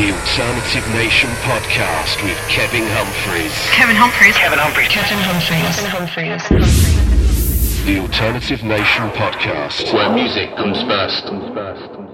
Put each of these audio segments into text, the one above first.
The Alternative Nation podcast with Kevin Humphreys. Kevin Humphreys. Kevin Humphreys. Kevin Humphreys. Kevin Humphreys. The Alternative Nation podcast. Where music comes first. I'm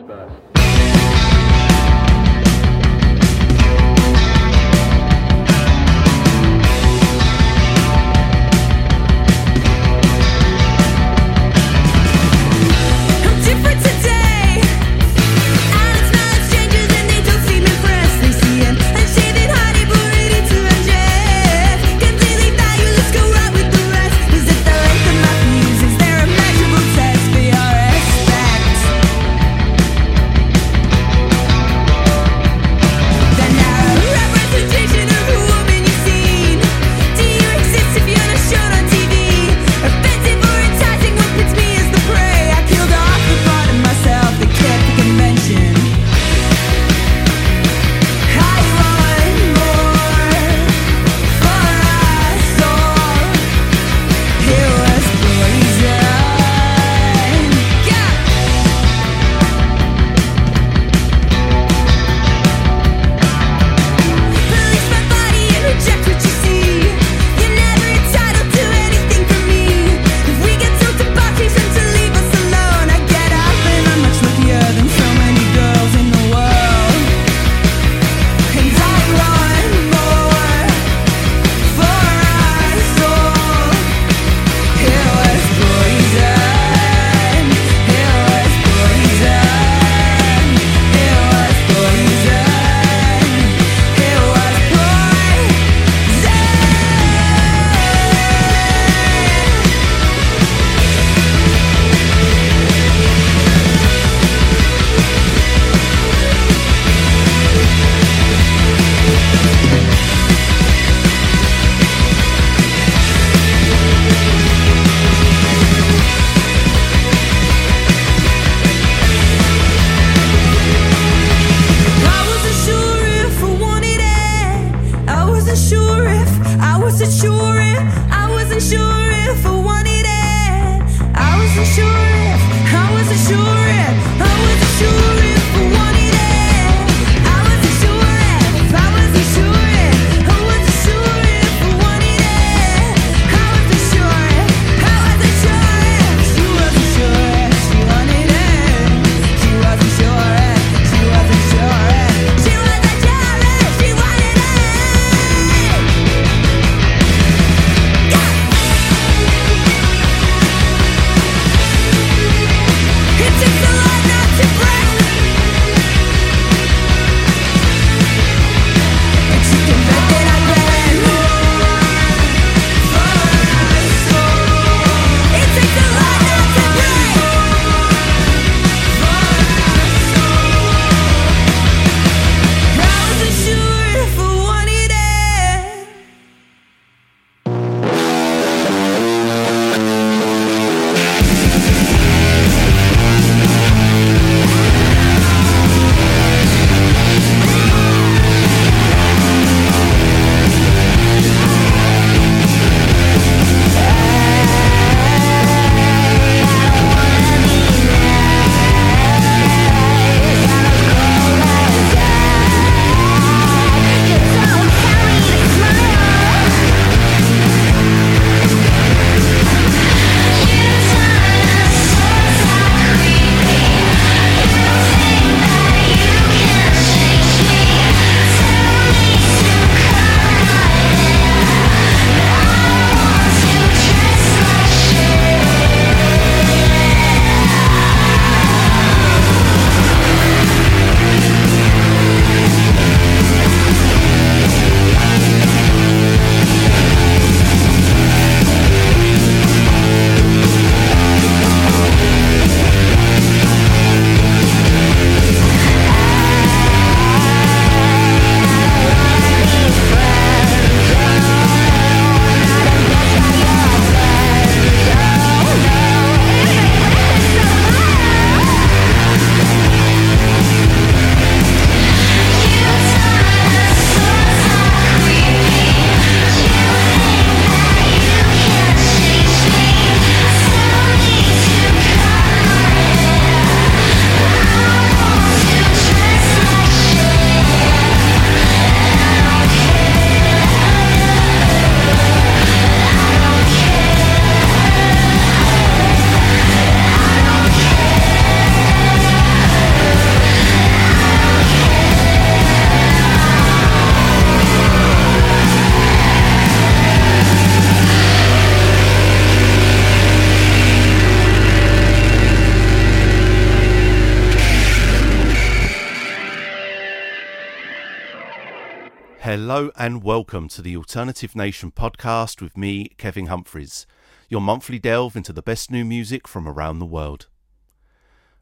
and welcome to the Alternative Nation podcast with me, Kevin Humphreys, your monthly delve into the best new music from around the world.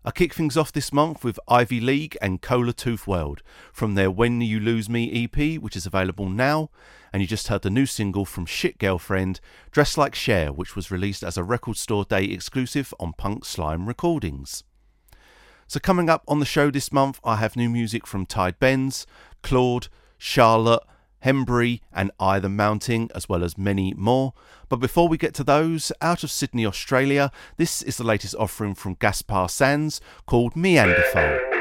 I kick things off this month with Ivy League and Cola Tooth World from their When You Lose Me EP, which is available now, and you just heard the new single from Shit Girlfriend, Dress Like Cher, which was released as a record store day exclusive on Punk Slime Recordings. So, coming up on the show this month, I have new music from Tide Bends, Claud, Charlotte, Hembree, and I the Mountain, as well as many more. But before we get to those, out of Sydney, Australia, this is the latest offering from Gaspar Sands called Meanderthal.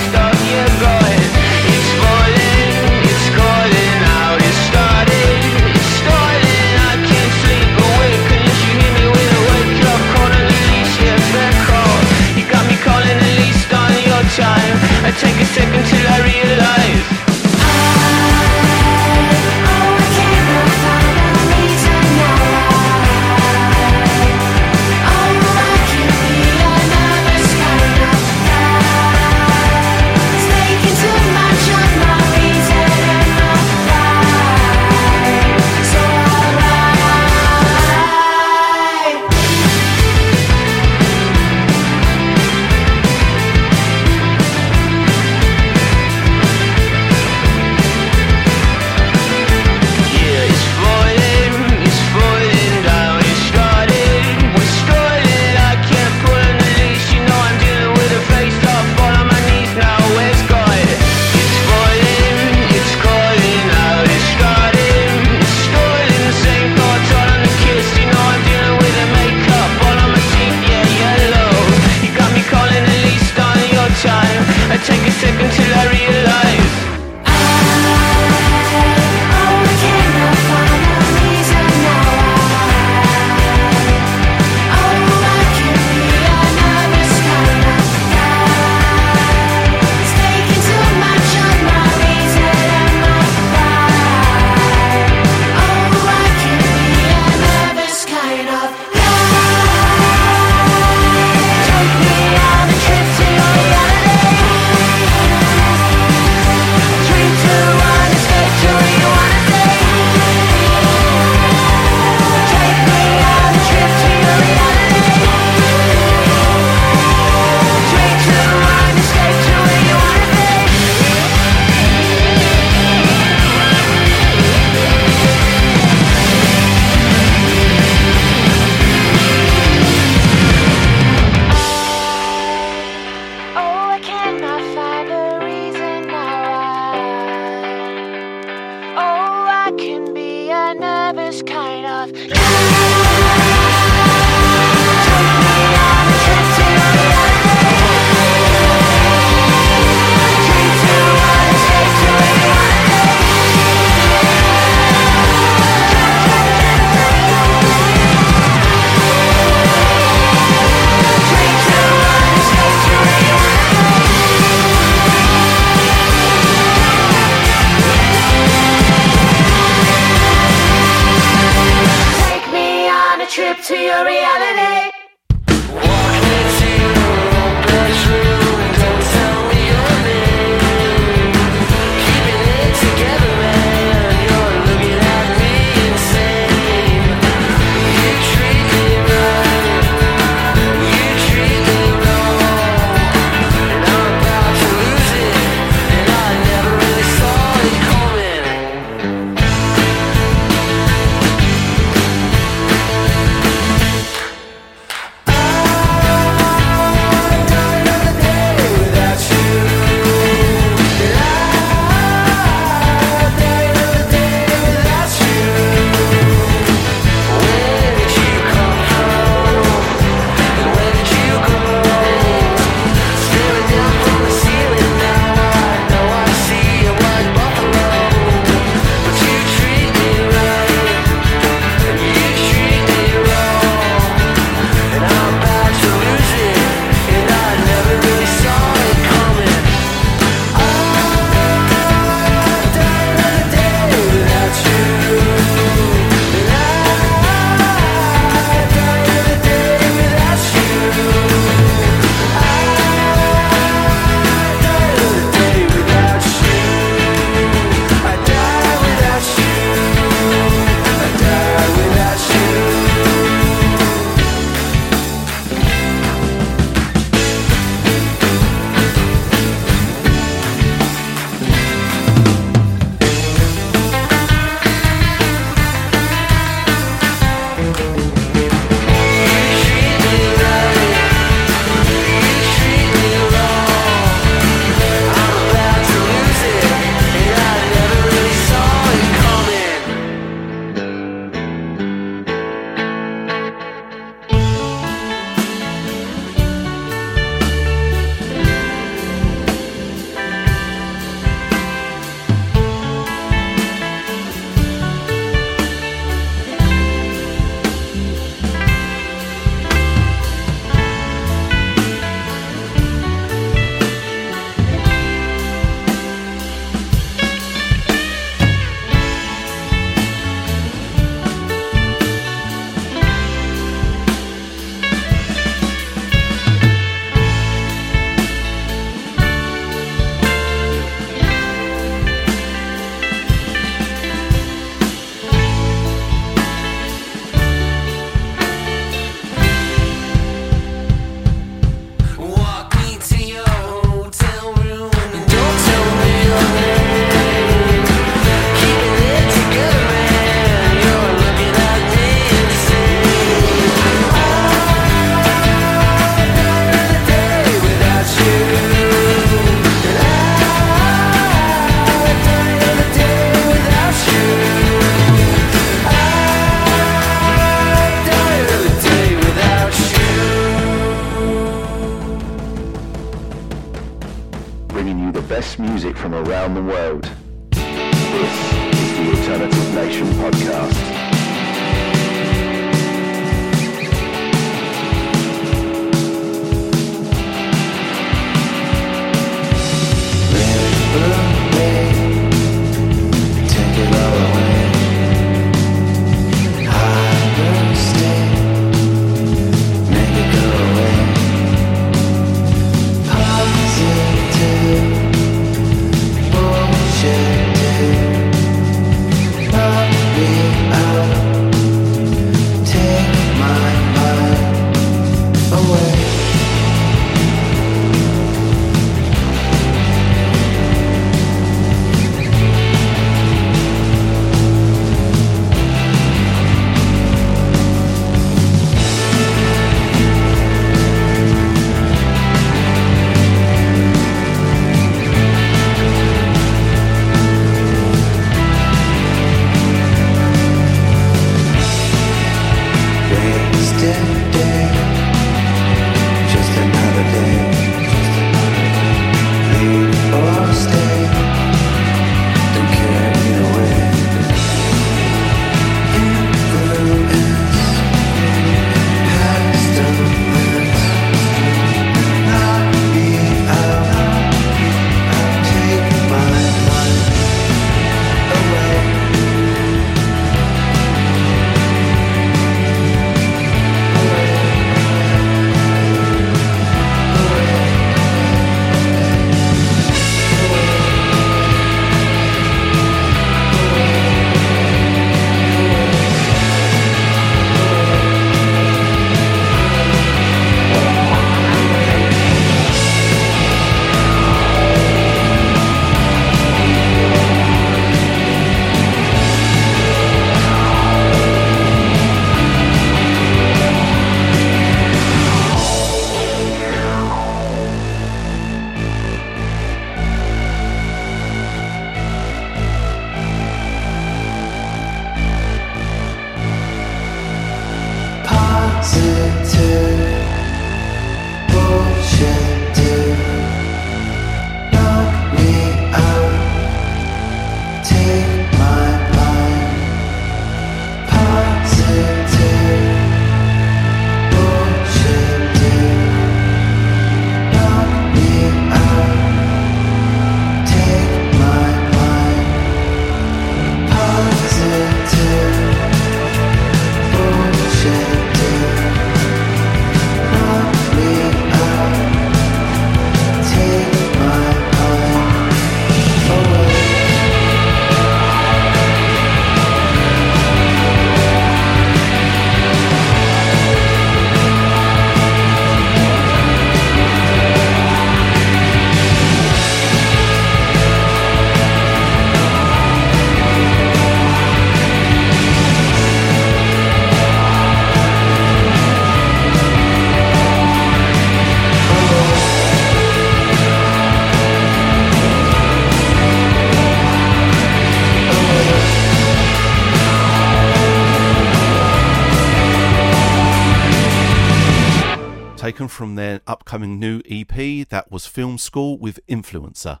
that was Film School with Influencer.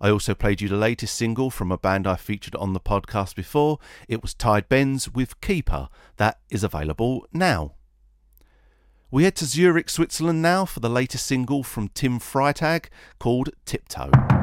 I also played you the latest single from a band I featured on the podcast before. It was Tide Bends with Keeper. That is available now. We head to Zurich, Switzerland now for the latest single from Tim Freitag called Tiptoe.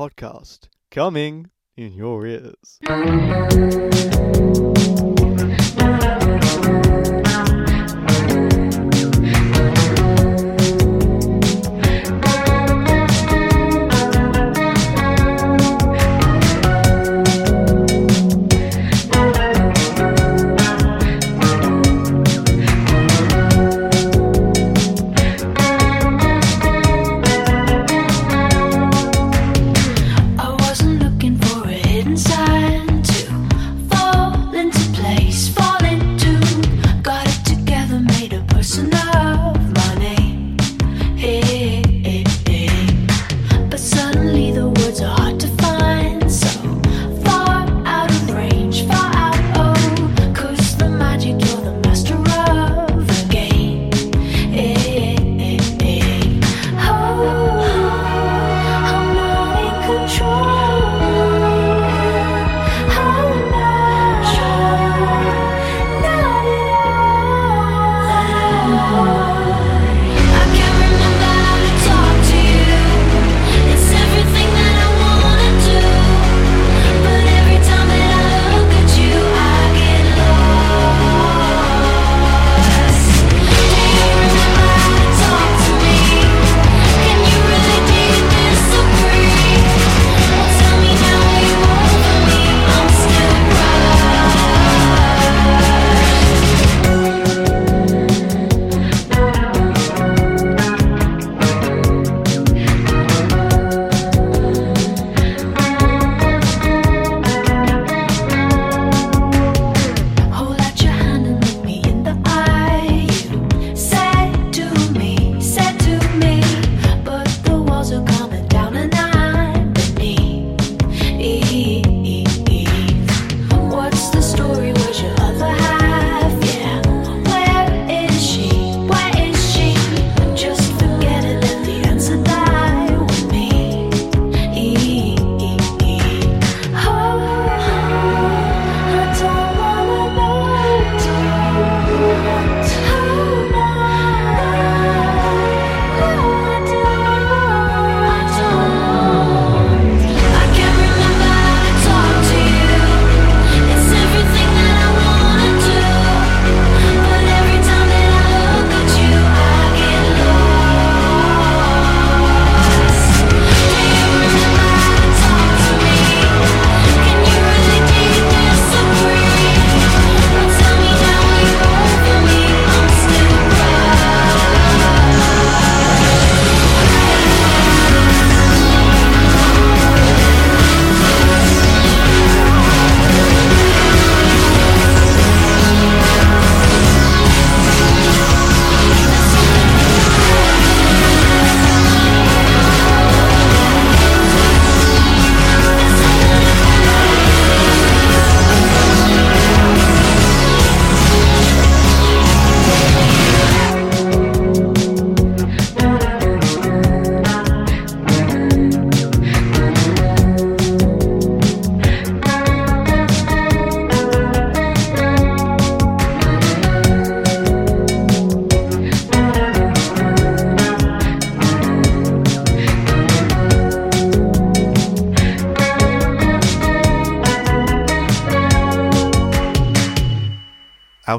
Podcast, coming in your ears.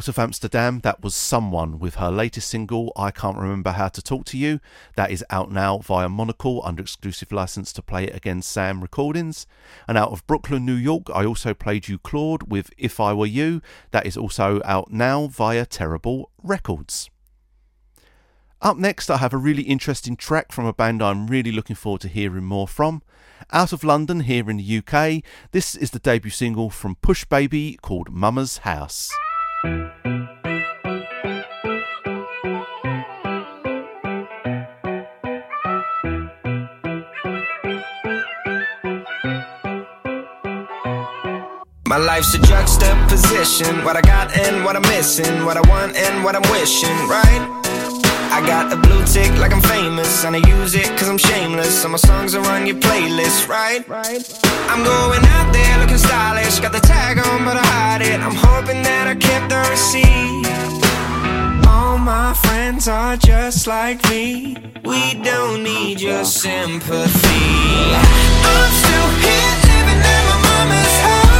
Out of Amsterdam, that was Someone with her latest single, I Can't Remember How to Talk to You. That is out now via Monocle under exclusive license to Play It Again Sam Recordings. And out of Brooklyn, New York, I also played you Claud with If I Were You. That is also out now via Terrible Records. Up next, I have a really interesting track from a band I'm really looking forward to hearing more from. Out of London, here in the UK, this is the debut single from Push Baby called Mama's House. My life's a juxtaposition. What I got and what I'm missing. What I want and what I'm wishing, right? I got a blue tick like I'm famous, and I use it cause I'm shameless. And my songs are on your playlist, right? I'm going out there looking stylish, got the tag on, but I hide it. I'm hoping that I kept the receipt. All my friends are just like me. We don't need your sympathy. I'm still here living in my mama's house.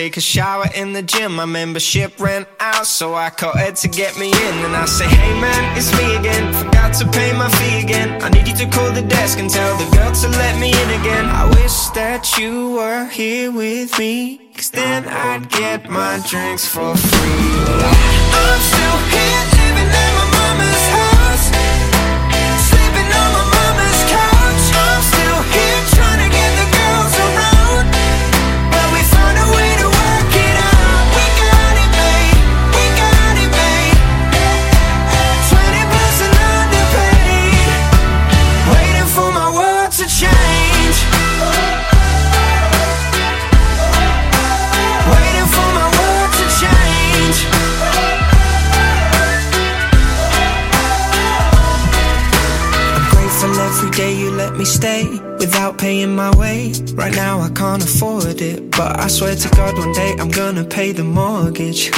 take a shower in the gym. My membership ran out, so I called Ed to get me in. And I say, hey man, it's me again. Forgot to pay my fee again. I need you to call the desk and tell the girl to let me in again. I wish that you were here with me, cause then I'd get my drinks for free. I'm still here living in paying my way. Right now I can't afford it, but I swear to God one day I'm gonna pay the mortgage.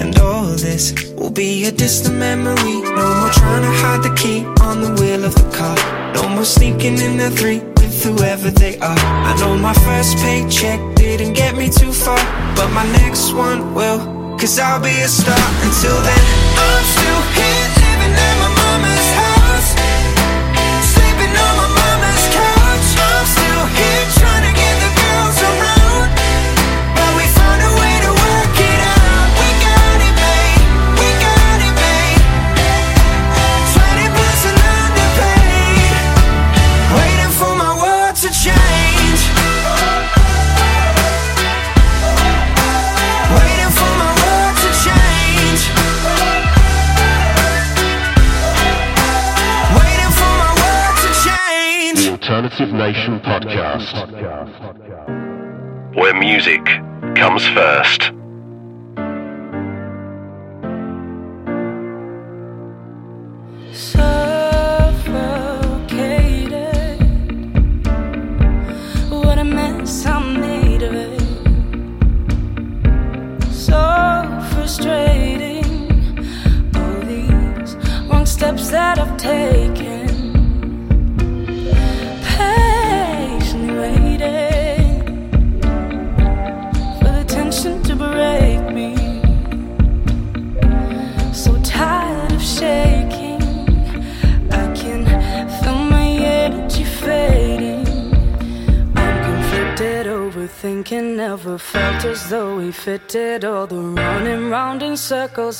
And all this will be a distant memory. No more trying to hide the key on the wheel of the car. No more sneaking in the three with whoever they are. I know my first paycheck didn't get me too far, but my next one will. Cause I'll be a star until then. I'm still here.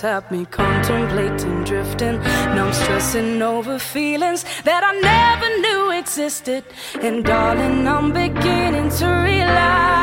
Help me contemplating, drifting. Now I'm stressing over feelings that I never knew existed. And darling, I'm beginning to realize.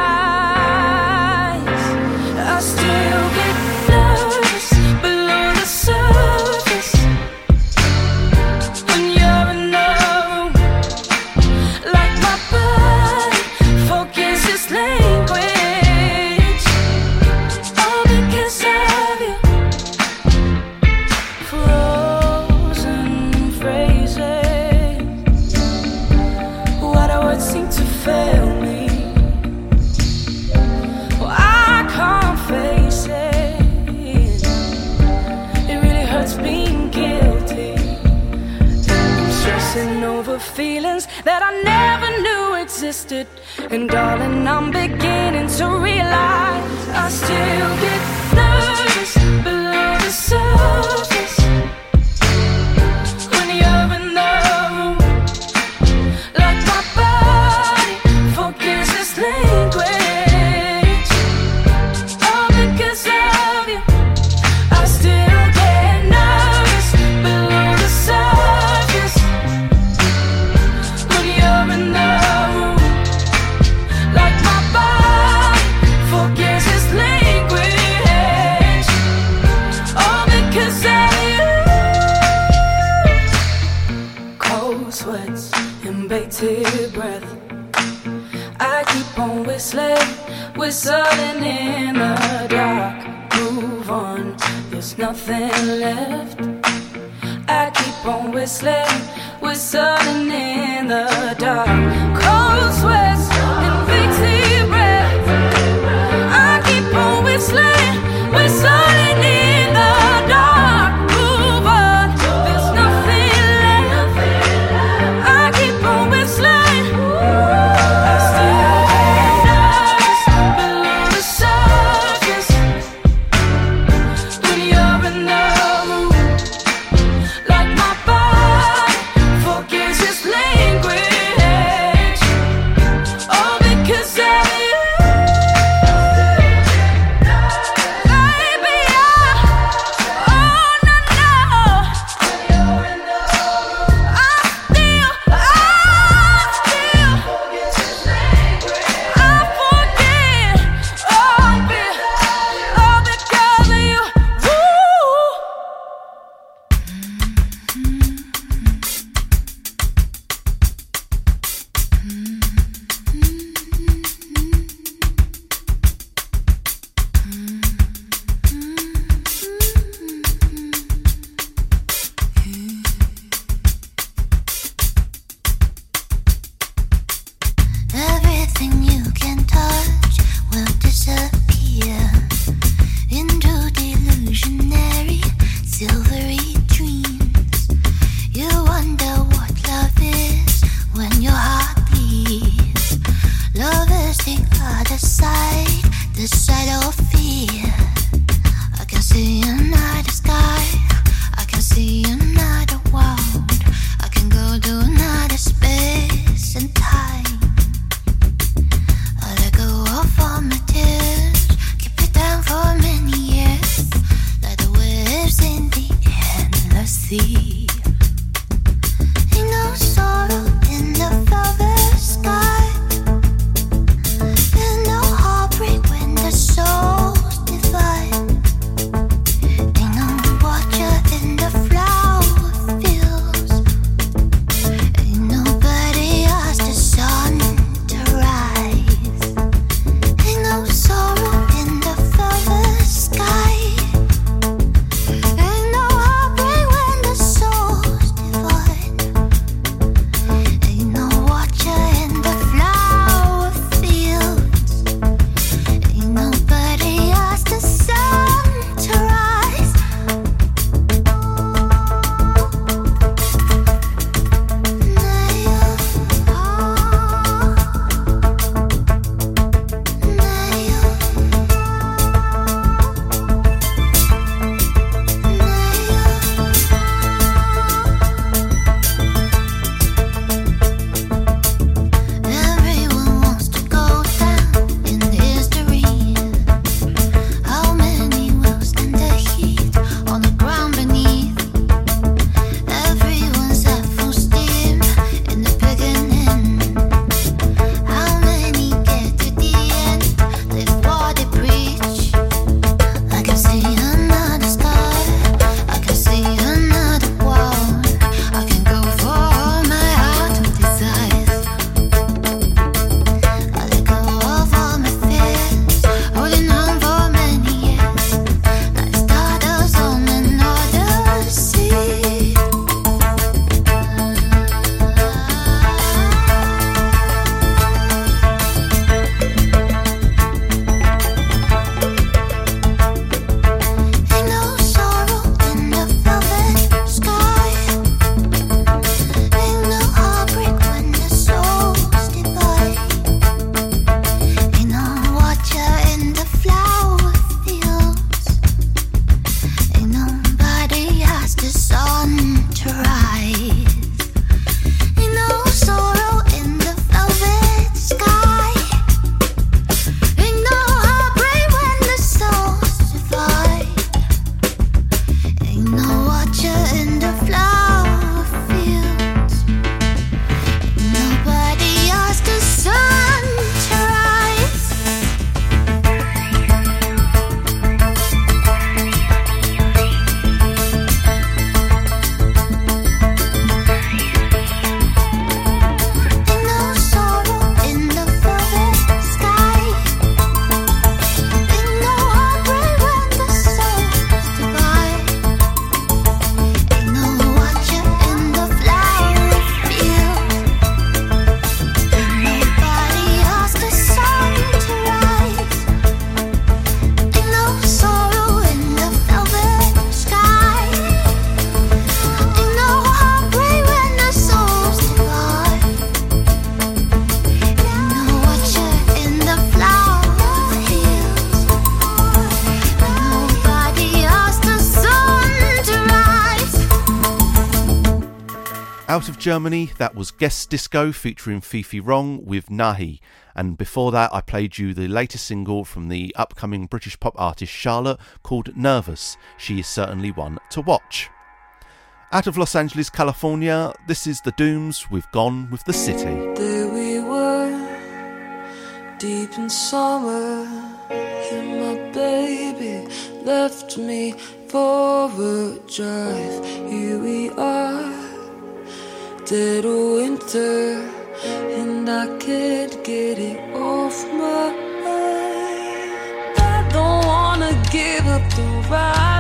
Germany, that was Guest Disco featuring Fifi Wrong with Nahi. And before that, I played you the latest single from the upcoming British pop artist Charlotte called Nervous. She is certainly one to watch. Out of Los Angeles, California, this is The Dooms We've Gone with the City. There we were, deep in summer, and my baby left me for a drive. Here we are dead winter, and I can't get it off my mind. I don't wanna give up the ride.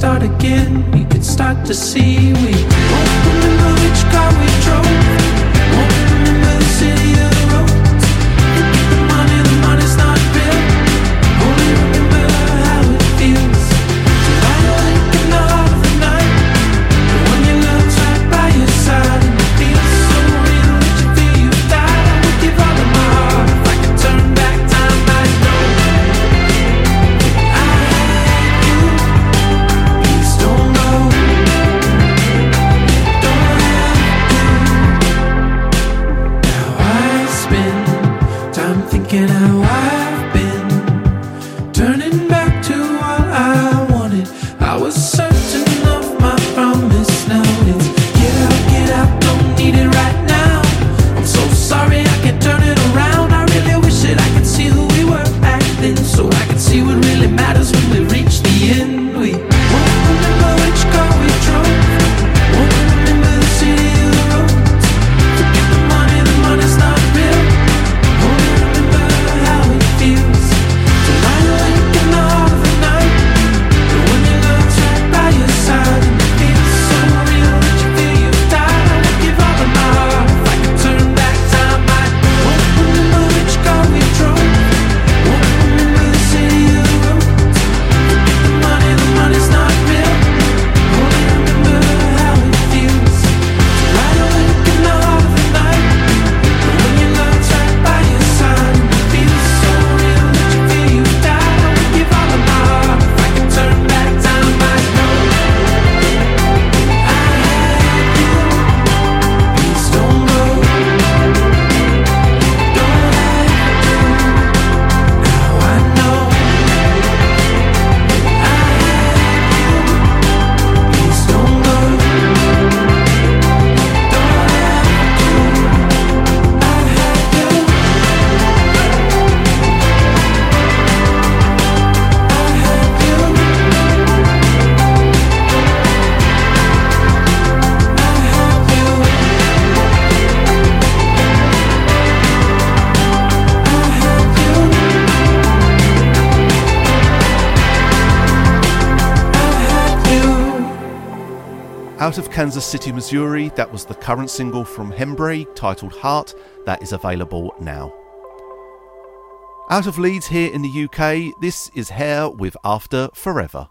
start again. We could start to see we both remember which car we. Out of Kansas City, Missouri, that was the current single from Hembree titled Heart, that is available now. Out of Leeds here in the UK, this is Hair with After Forever.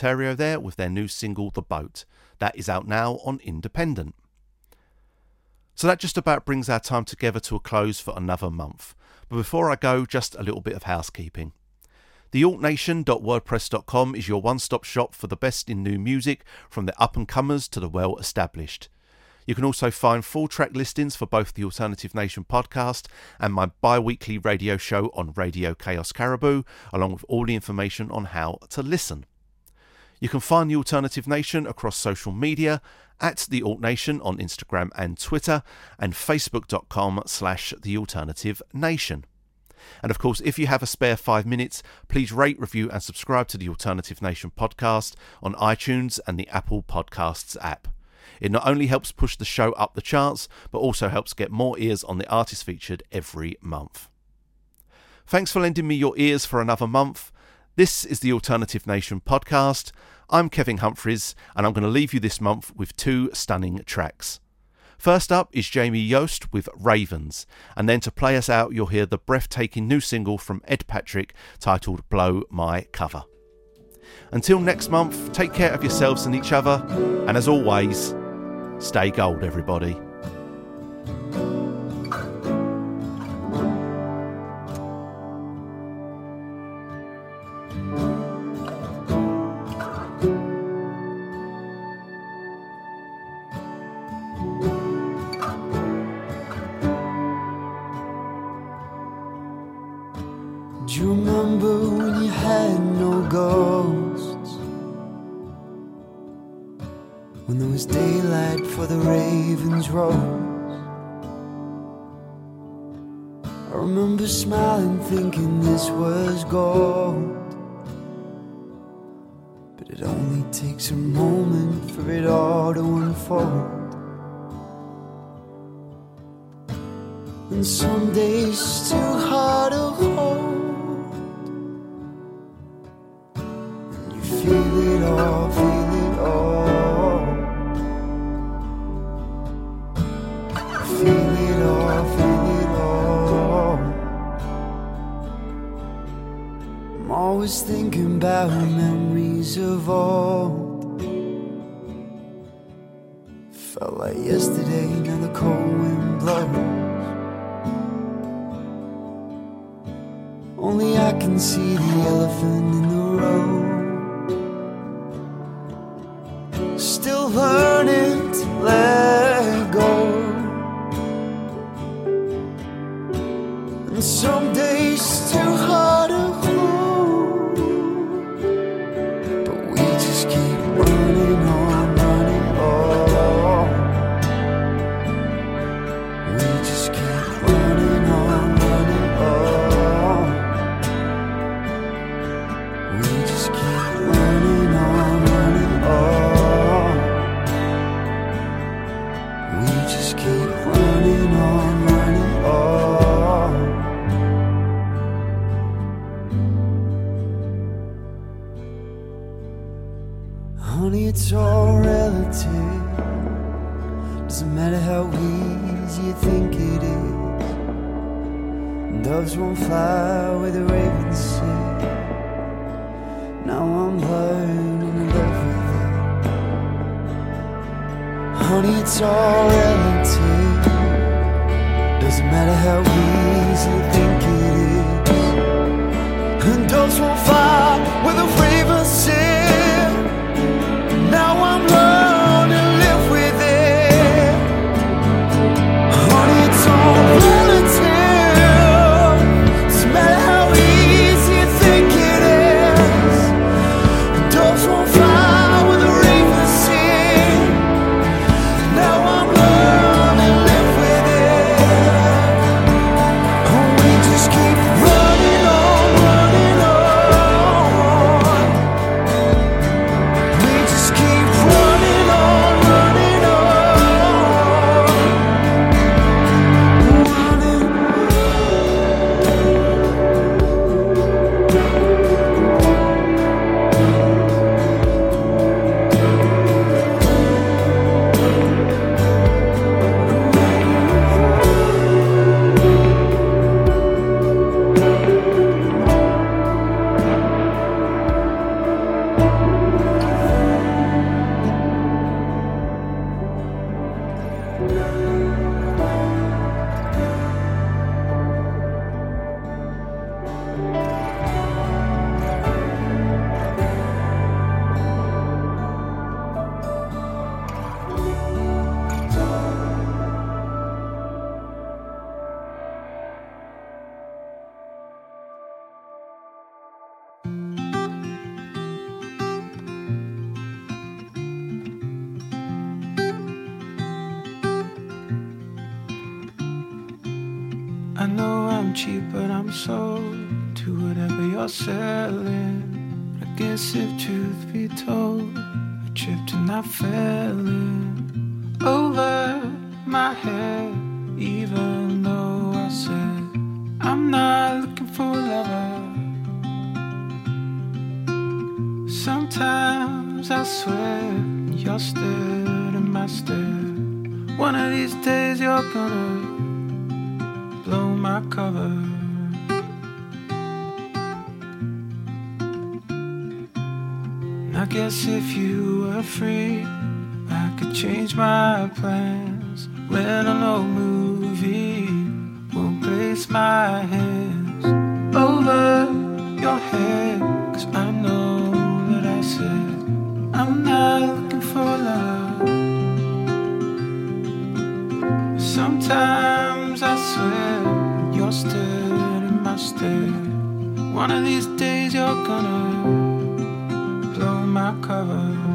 Ontario, there with their new single, The Boat. That is out now on Independent. So that just about brings our time together to a close for another month. But before I go, just a little bit of housekeeping. TheAltNation.wordpress.com is your one stop shop for the best in new music, from the up and comers to the well established. You can also find full track listings for both the Alternative Nation podcast and my bi weekly radio show on Radio Chaos Caribou, along with all the information on how to listen. You can find the Alternative Nation across social media at the Alt Nation on Instagram and Twitter, and facebook.com slash the Alternative Nation. And of course, if you have a spare five minutes, please rate, review, and subscribe to the Alternative Nation podcast on iTunes and the Apple Podcasts app. It not only helps push the show up the charts, but also helps get more ears on the artists featured every month. Thanks for lending me your ears for another month. This is the Alternative Nation podcast. I'm Kevin Humphreys, and I'm going to leave you this month with two stunning tracks. First up is Jamie Yost with Ravens, and then to play us out, you'll hear the breathtaking new single from Ed Patrick titled Blow My Cover. Until next month, take care of yourselves and each other, and as always, stay gold, everybody. I can see the elephant in the room. hands over your head. Cause I know that I said I'm not looking for love. Sometimes I swear you're still in my stare. One of these days you're gonna blow my cover.